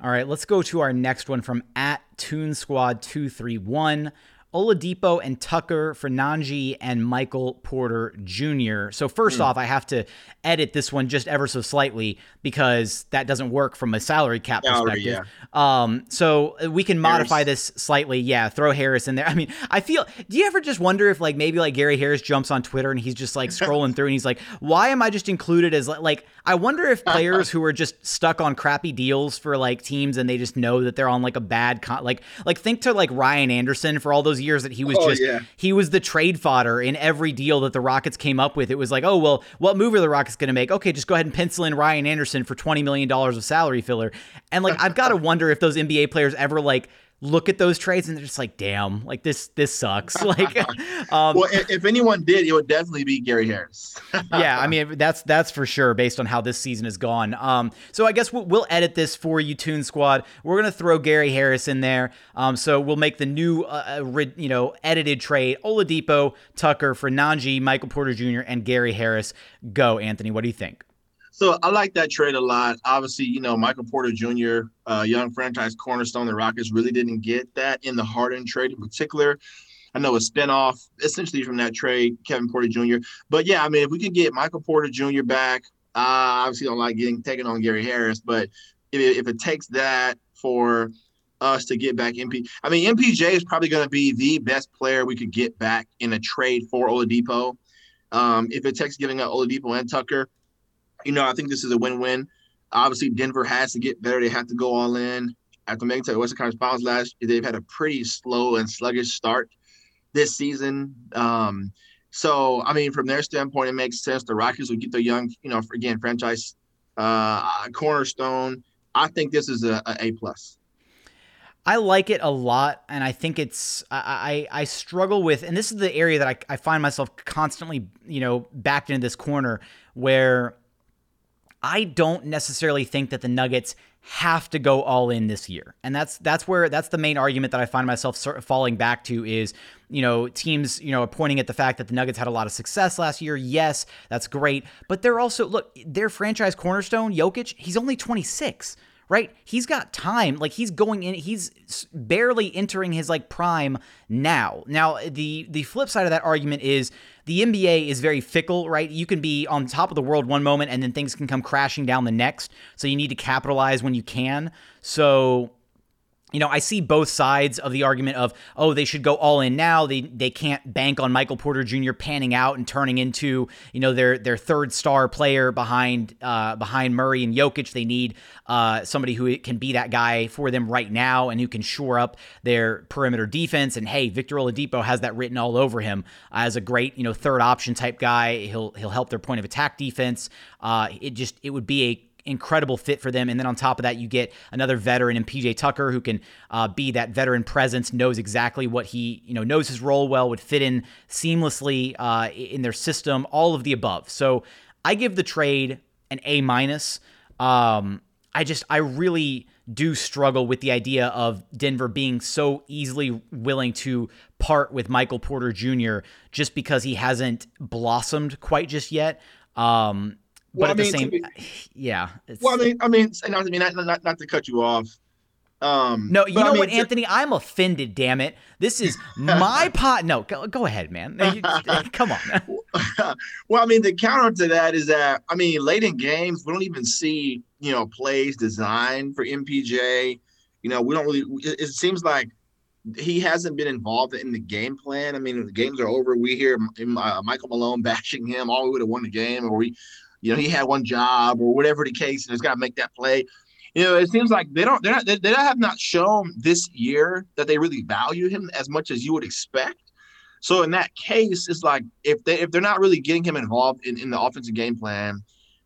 All right, let's go to our next one from at Toon Squad two three one. Oladipo and Tucker for Nnaji and Michael Porter Jr. So first mm. off, I have to edit this one just ever so slightly because that doesn't work from a salary cap salary, perspective. Yeah. Um, so we can modify Harris. this slightly. Yeah, throw Harris in there. I mean, I feel. Do you ever just wonder if like maybe like Gary Harris jumps on Twitter and he's just like scrolling through and he's like, why am I just included as like? I wonder if players who are just stuck on crappy deals for like teams and they just know that they're on like a bad con- like like think to like Ryan Anderson for all those years that he was oh, just yeah. he was the trade fodder in every deal that the Rockets came up with. It was like, oh well, what move are the Rockets going to make? Okay, just go ahead and pencil in Ryan Anderson for twenty million dollars of salary filler. And like I've got to wonder if those NBA players ever like look at those trades and they're just like, damn, like this this sucks. Like, um, well, if anyone did, it would definitely be Gary Harris. yeah, I mean that's that's for sure based on how this season has gone. Um, so I guess we'll, we'll edit this for you, Tune Squad. We're gonna throw Gary Harris in there. Um, so we'll make the new, uh, uh you know, edited trade: Oladipo, Tucker for Nnaji, Michael Porter Jr., and Gary Harris. Go, Anthony. What do you think? So I like that trade a lot. Obviously, you know, Michael Porter Jr., uh, young franchise cornerstone. The Rockets really didn't get that in the Harden trade in particular. I know a spinoff essentially from that trade, Kevin Porter Jr. But yeah, I mean, if we can get Michael Porter Jr. back, I obviously don't like getting taken on Gary Harris, but if it, if it takes that for us to get back MP, I mean, MPJ is probably going to be the best player we could get back in a trade for Oladipo. Um, if it takes giving up Oladipo and Tucker, you know, I think this is a win-win. Obviously, Denver has to get better. They have to go all in. After making to the Western Conference Finals last year, they've had a pretty slow and sluggish start this season. Um, so, I mean, from their standpoint, it makes sense. The Rockets will get the young, you know, again, franchise uh, cornerstone. I think this is a, a, a plus. I like it a lot, and I think it's I, I, I struggle with, and this is the area that I, I find myself constantly, you know, backed into this corner where I don't necessarily think that the Nuggets have to go all in this year. And that's that's where that's the main argument that I find myself sort of falling back to is, you know, teams, you know, are pointing at the fact that the Nuggets had a lot of success last year. Yes, that's great, but they're also look, their franchise cornerstone, Jokic, he's only 26 right? He's got time. Like he's going in, he's barely entering his like prime now. Now, the the flip side of that argument is the NBA is very fickle, right? You can be on top of the world one moment and then things can come crashing down the next. So you need to capitalize when you can. So you know, I see both sides of the argument of, oh, they should go all in now. They they can't bank on Michael Porter Jr. panning out and turning into, you know, their their third star player behind uh, behind Murray and Jokic. They need uh, somebody who can be that guy for them right now and who can shore up their perimeter defense. And hey, Victor Oladipo has that written all over him as a great, you know, third option type guy. He'll he'll help their point of attack defense. Uh, it just it would be a incredible fit for them. And then on top of that, you get another veteran in PJ Tucker who can uh, be that veteran presence, knows exactly what he, you know, knows his role well, would fit in seamlessly uh, in their system, all of the above. So I give the trade an A minus. Um, I just, I really do struggle with the idea of Denver being so easily willing to part with Michael Porter Jr. just because he hasn't blossomed quite just yet. Um, but at I mean, the same, be, yeah. Well, I mean, I mean, not, I mean, not, not, not to cut you off. Um, no, you know I mean, what, Anthony? I'm offended. Damn it! This is my pot. No, go, go ahead, man. come on. well, I mean, the counter to that is that I mean, late in games, we don't even see you know plays designed for MPJ. You know, we don't really. It, it seems like he hasn't been involved in the game plan. I mean, the games are over. We hear uh, Michael Malone bashing him. All we would have won the game, or we you know, he had one job or whatever the case, and has got to make that play. You know, it seems like they don't, they're not, they, they have not shown this year that they really value him as much as you would expect. So in that case, it's like if they if they're not really getting him involved in, in the offensive game plan,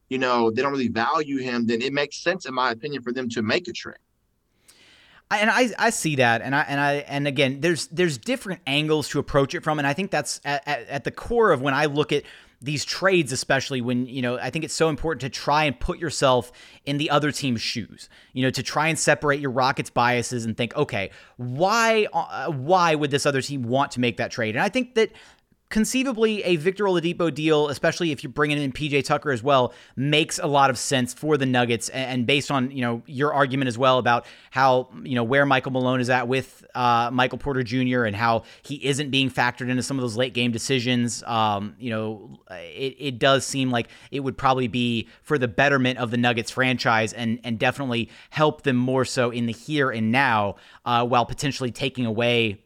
you know, they don't really value him, then it makes sense, in my opinion, for them to make a trade. and I, I see that and I and I and again there's there's different angles to approach it from and I think that's at, at, at the core of when I look at these trades, especially when, you know, I think it's so important to try and put yourself in the other team's shoes, you know, to try and separate your Rockets biases and think, okay, why, uh, why would this other team want to make that trade? And I think that conceivably a Victor Oladipo deal, especially if you're bringing in PJ Tucker as well, makes a lot of sense for the Nuggets. And based on you know your argument as well about how you know where Michael Malone is at with uh, Michael Porter Jr. and how he isn't being factored into some of those late game decisions, um, you know, it, it does seem like it would probably be for the betterment of the Nuggets franchise and and definitely help them more so in the here and now, uh, while potentially taking away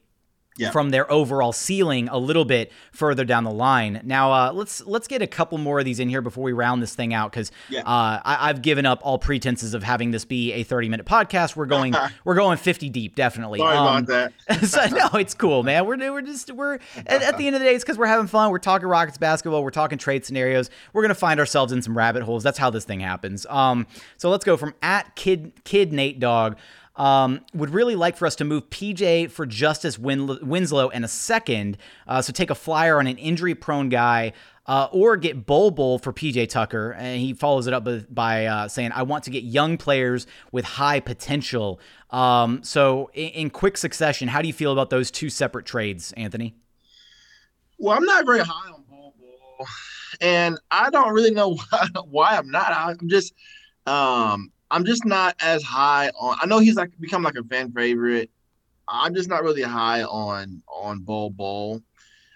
yeah. from their overall ceiling a little bit further down the line. Now, uh, let's let's get a couple more of these in here before we round this thing out because yeah. uh, I, have given up all pretenses of having this be a thirty minute podcast. We're going we're going fifty deep, definitely. Sorry um, about that. so, no, it's cool, man. We're we're just we're at, at the end of the day, it's because we're having fun. We're talking Rockets basketball. We're talking trade scenarios. We're gonna find ourselves in some rabbit holes. That's how this thing happens. Um, so let's go from at kid kid Nate Dog. Um, would really like for us to move PJ for Justice Win- Winslow and a second. Uh, so take a flyer on an injury prone guy. Uh, or get Bol Bol for PJ Tucker. And he follows it up by uh, saying, I want to get young players with high potential. Um, so, in, in, quick succession, how do you feel about those two separate trades, Anthony? Well, I'm not very high on Bol Bol. And I don't really know why, why I'm not. I'm just, um, I'm just not as high on. I know he's like become like a fan favorite. I'm just not really high on on Bol Bol.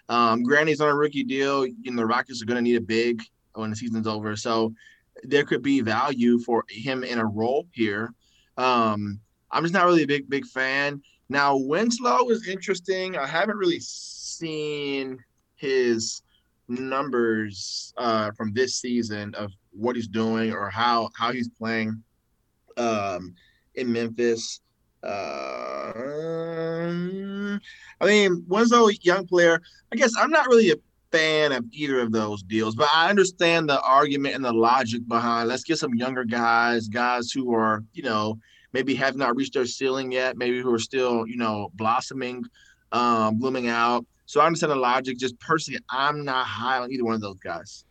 Um, Granny's on a rookie deal. You know, the Rockets are going to need a big when the season's over, so there could be value for him in a role here. Um, I'm just not really a big big fan. Now Winslow is interesting. I haven't really seen his numbers uh, from this season of what he's doing or how how he's playing um, in Memphis. Uh, I mean, Winslow, young player. I guess I'm not really a fan of either of those deals, but I understand the argument and the logic behind. Let's get some younger guys, guys who are, you know, maybe have not reached their ceiling yet, maybe who are still, you know, blossoming, um, blooming out. So I understand the logic. Just personally, I'm not high on either one of those guys.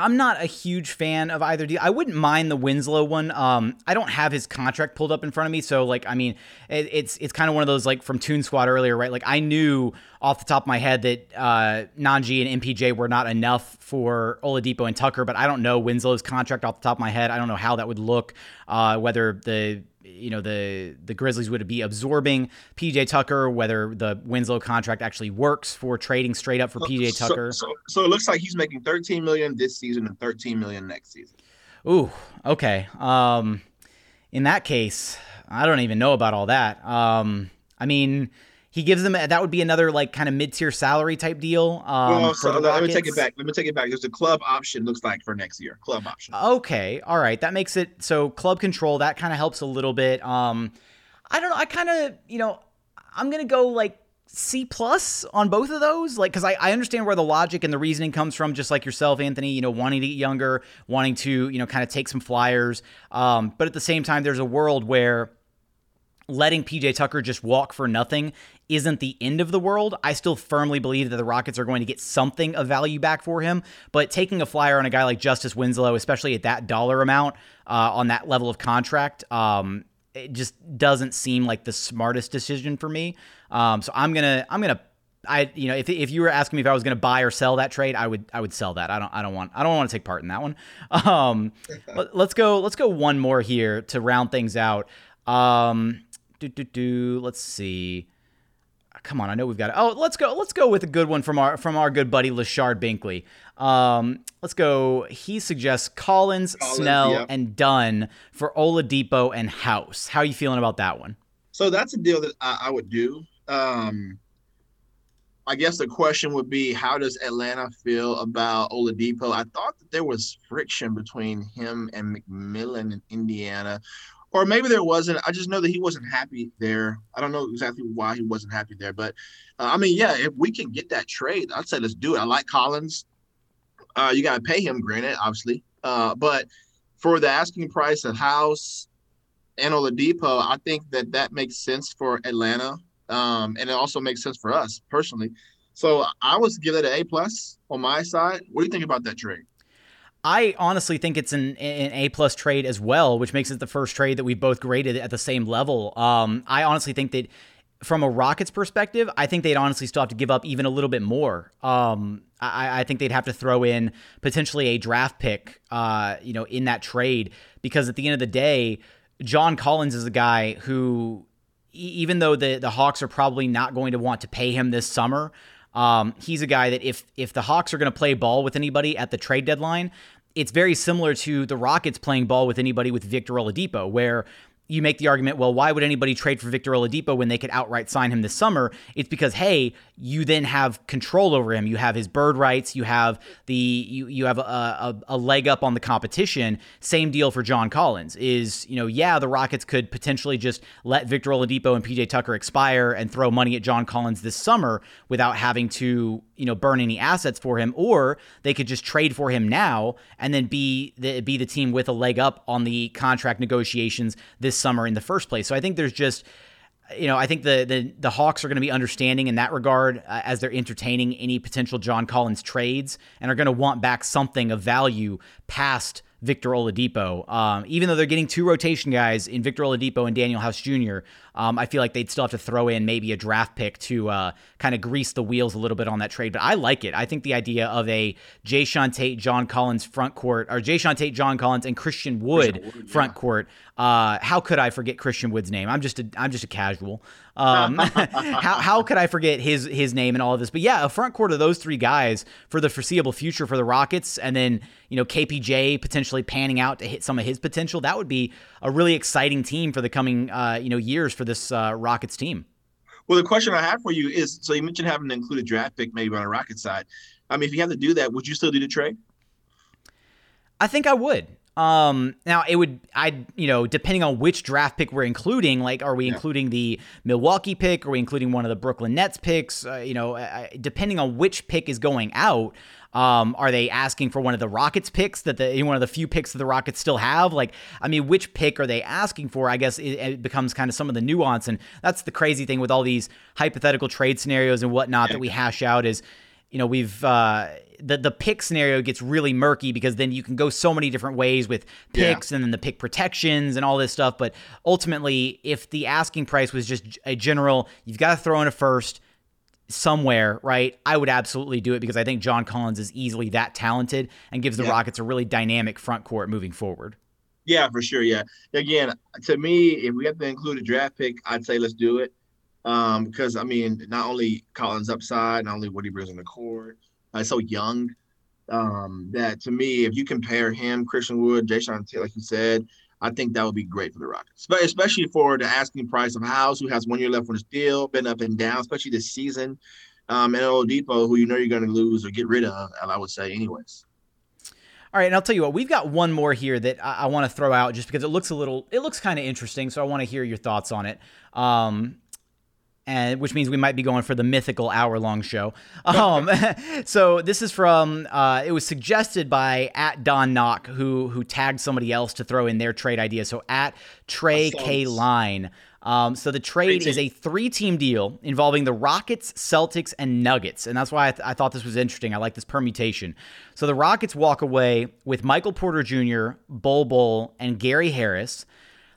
I'm not a huge fan of either deal. I wouldn't mind the Winslow one. Um, I don't have his contract pulled up in front of me, so like, I mean, it, it's it's kind of one of those like from Toon Squad earlier, right? Like, I knew off the top of my head that uh, Nnaji and MPJ were not enough for Oladipo and Tucker, but I don't know Winslow's contract off the top of my head. I don't know how that would look, uh, whether the you know the the Grizzlies would be absorbing PJ Tucker, whether the Winslow contract actually works for trading straight up for PJ Tucker. So, so, so, it looks like he's making 13 million this season and 13 million next season. Ooh, okay. Um, in that case, I don't even know about all that. Um, I mean, he gives them that would be another like kind of mid tier salary type deal. Um, well, so let me take it back. Let me take it back. There's a club option looks like for next year. Club option. Okay, all right, that makes it so club control. That kind of helps a little bit. Um, I don't know. I kind of you know I'm gonna go like C plus on both of those, like because I, I understand where the logic and the reasoning comes from, just like yourself, Anthony. You know, wanting to get younger, wanting to you know kind of take some flyers, um, but at the same time, there's a world where letting PJ Tucker just walk for nothing isn't the end of the world. I still firmly believe that the Rockets are going to get something of value back for him, but taking a flyer on a guy like Justice Winslow, especially at that dollar amount uh, on that level of contract, um, it just doesn't seem like the smartest decision for me. Um, so I'm gonna I'm gonna I you know if, if you were asking me if I was going to buy or sell that trade, I would I would sell that. I don't I don't want I don't want to take part in that one. Um, let, us go let's go one more here to round things out. Um, do do do. Let's see. Come on, I know we've got. It. Oh, let's go. Let's go with a good one from our from our good buddy Lashard Binkley. Um, let's go. He suggests Collins, Collins Snell, and Dunn for Oladipo and House. How are you feeling about that one? So that's a deal that I, I would do. Um, I guess the question would be, how does Atlanta feel about Oladipo? I thought that there was friction between him and McMillan in Indiana or maybe there wasn't. I just know that he wasn't happy there. I don't know exactly why he wasn't happy there, but uh, I mean, yeah, if we can get that trade, I'd say let's do it. I like Collins. Uh, you got to pay him, granted, obviously, uh, but for the asking price of House and Oladipo, I think that that makes sense for Atlanta, um, and it also makes sense for us personally. So I was give it an A plus on my side. What do you think about that trade? I honestly think it's an, an A plus trade as well, which makes it the first trade that we both graded at the same level. Um, I honestly think that from a Rockets perspective, I think they'd honestly still have to give up even a little bit more. Um, I, I, think they'd have to throw in potentially a draft pick, uh, you know, in that trade because at the end of the day, John Collins is a guy who, even though the the Hawks are probably not going to want to pay him this summer, um, he's a guy that if if the Hawks are going to play ball with anybody at the trade deadline, it's very similar to the Rockets playing ball with anybody with Victor Oladipo, where you make the argument, well, why would anybody trade for Victor Oladipo when they could outright sign him this summer? It's because, hey, you then have control over him. You have his bird rights. You have the you you have a, a, a, leg up on the competition. Same deal for John Collins. Is you know, yeah, the Rockets could potentially just let Victor Oladipo and PJ Tucker expire and throw money at John Collins this summer without having to you know burn any assets for him, or they could just trade for him now and then be the be the team with a leg up on the contract negotiations this summer in the first place. So I think there's just you know, I think the the, the Hawks are going to be understanding in that regard uh, as they're entertaining any potential John Collins trades and are going to want back something of value past Victor Oladipo. Um, even though they're getting two rotation guys in Victor Oladipo and Danuel House Jr., um, I feel like they'd still have to throw in maybe a draft pick to uh, kind of grease the wheels a little bit on that trade. But I like it. I think the idea of a Jae'Sean Tate, John Collins front court, or Jae'Sean Tate, John Collins, and Christian Wood, Christian Wood front yeah. court. Uh, how could I forget Christian Wood's name? I'm just a I'm just a casual. Um, how how could I forget his his name and all of this? But yeah, a front court of those three guys for the foreseeable future for the Rockets, and then you know KPJ potentially panning out to hit some of his potential. That would be a really exciting team for the coming uh, you know years for this uh, Rockets team. Well, the question I have for you is: so you mentioned having to include a draft pick maybe on a Rocket side. I mean, if you have to do that, would you still do the trade? I think I would. Um, now it would, I, you know, depending on which draft pick we're including, like, are we yeah. including the Milwaukee pick? Are we including one of the Brooklyn Nets picks? Uh, you know, uh, depending on which pick is going out, um, are they asking for one of the Rockets picks that the one of the few picks that the Rockets still have? Like, I mean, which pick are they asking for? I guess it, it becomes kind of some of the nuance, and that's the crazy thing with all these hypothetical trade scenarios and whatnot that we hash out is you know, we've uh, the the pick scenario gets really murky because then you can go so many different ways with picks yeah. and then the pick protections and all this stuff. But ultimately, if the asking price was just a general, you've got to throw in a first somewhere, right? I would absolutely do it because I think John Collins is easily that talented and gives the yeah. Rockets a really dynamic front court moving forward. Yeah, for sure. Yeah. Again, to me, if we have to include a draft pick, I'd say let's do it. Um, because I mean, not only Collins upside, not only what he brings on the court, uh, so young. Um, that to me, if you compare him, Christian Wood, Jae'Sean Tate, like you said, I think that would be great for the Rockets, but especially for the asking price of House, who has one year left on his deal, been up and down, especially this season, um, and Oladipo, who you know you're going to lose or get rid of, I would say, anyways. All right, and I'll tell you what, we've got one more here that I, I want to throw out just because it looks a little, it looks kind of interesting, so I want to hear your thoughts on it. Um, and which means we might be going for the mythical hour long show. Um, so this is from uh, it was suggested by at Don Knock who who tagged somebody else to throw in their trade idea. So at Trey K Line. Um, so the trade is a three-team deal involving the Rockets, Celtics, and Nuggets, and that's why I, th- I thought this was interesting. I like this permutation. So the Rockets walk away with Michael Porter Jr., Bol Bol, and Gary Harris.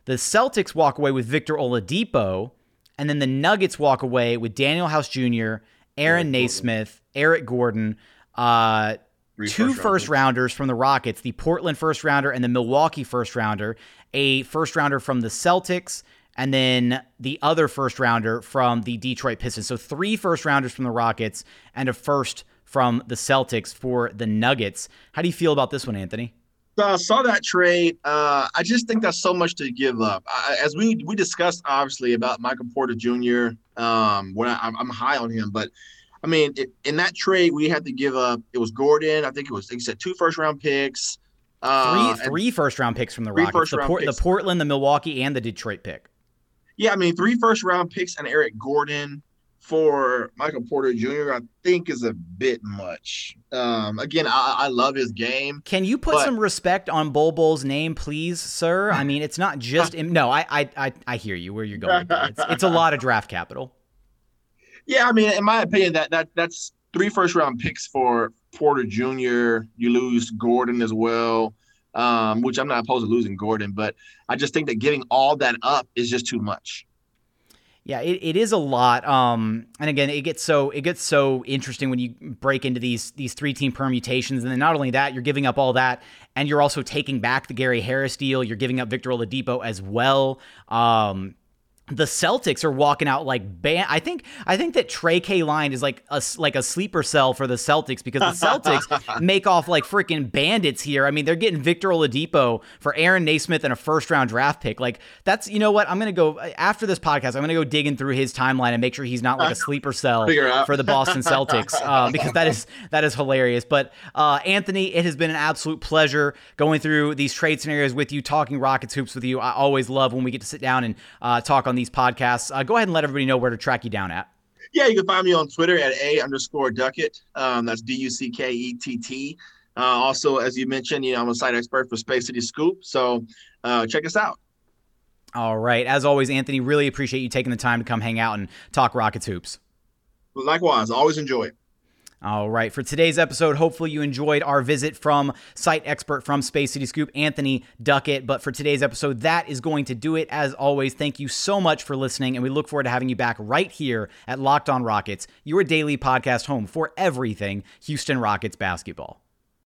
The Celtics walk away with Victor Oladipo, and then the Nuggets walk away with Danuel House Jr., Aaron Nesmith, Eric Gordon, uh, two first, first rounders from the Rockets, the Portland first rounder and the Milwaukee first rounder, a first rounder from the Celtics, and then the other first rounder from the Detroit Pistons. So three first rounders from the Rockets and a first from the Celtics for the Nuggets. How do you feel about this one, Anthony? So I saw that trade. Uh, I just think that's so much to give up. I, as we we discussed, obviously about Michael Porter Jr. Um, when I, am high on him, but I mean, it, in that trade, we had to give up. It was Gordon. I think it was. He said two first round picks. Uh, three three first round picks from the Rockets. The, Port, the Portland, the Milwaukee, and the Detroit pick. Yeah, I mean, three first round picks and Eric Gordon for Michael Porter Jr. I think is a bit much. Um, again, I, I, love his game. Can you put but... some respect on Bol Bol's name, please, sir? I mean, it's not just him. No, I, I, I, I hear you where you're going. It's, it's a lot of draft capital. Yeah, I mean, in my opinion, that that that's three first round picks for Porter Jr. You lose Gordon as well. Um, which I'm not opposed to losing Gordon, but I just think that giving all that up is just too much. Yeah, it, it is a lot. Um, and again, it gets so it gets so interesting when you break into these these three team permutations, and then not only that, you're giving up all that, and you're also taking back the Gary Harris deal. You're giving up Victor Oladipo as well. Um, the Celtics are walking out like ban. I think I think that Trey K line is like a like a sleeper cell for the Celtics because the Celtics make off like freaking bandits here. I mean, they're getting Victor Oladipo for Aaron Nesmith and a first round draft pick. Like that's you know what I'm gonna go after this podcast. I'm gonna go digging through his timeline and make sure he's not like a sleeper cell for the Boston Celtics uh, because that is that is hilarious. But uh, Anthony, it has been an absolute pleasure going through these trade scenarios with you, talking Rockets hoops with you. I always love when we get to sit down and uh, talk on on these podcasts. Uh, go ahead and let everybody know where to track you down at. Yeah, you can find me on Twitter at a underscore duckett. Um, that's D U C K E T T. Uh, also, as you mentioned, you know, I'm a site expert for Space City Scoop. So uh, check us out. All right. As always, Anthony, really appreciate you taking the time to come hang out and talk Rockets hoops. Likewise, always enjoy it. All right. For today's episode, hopefully you enjoyed our visit from site expert from Space City Scoop, Anthony Duckett. But for today's episode, that is going to do it. As always, thank you so much for listening, and we look forward to having you back right here at Locked On Rockets, your daily podcast home for everything Houston Rockets basketball.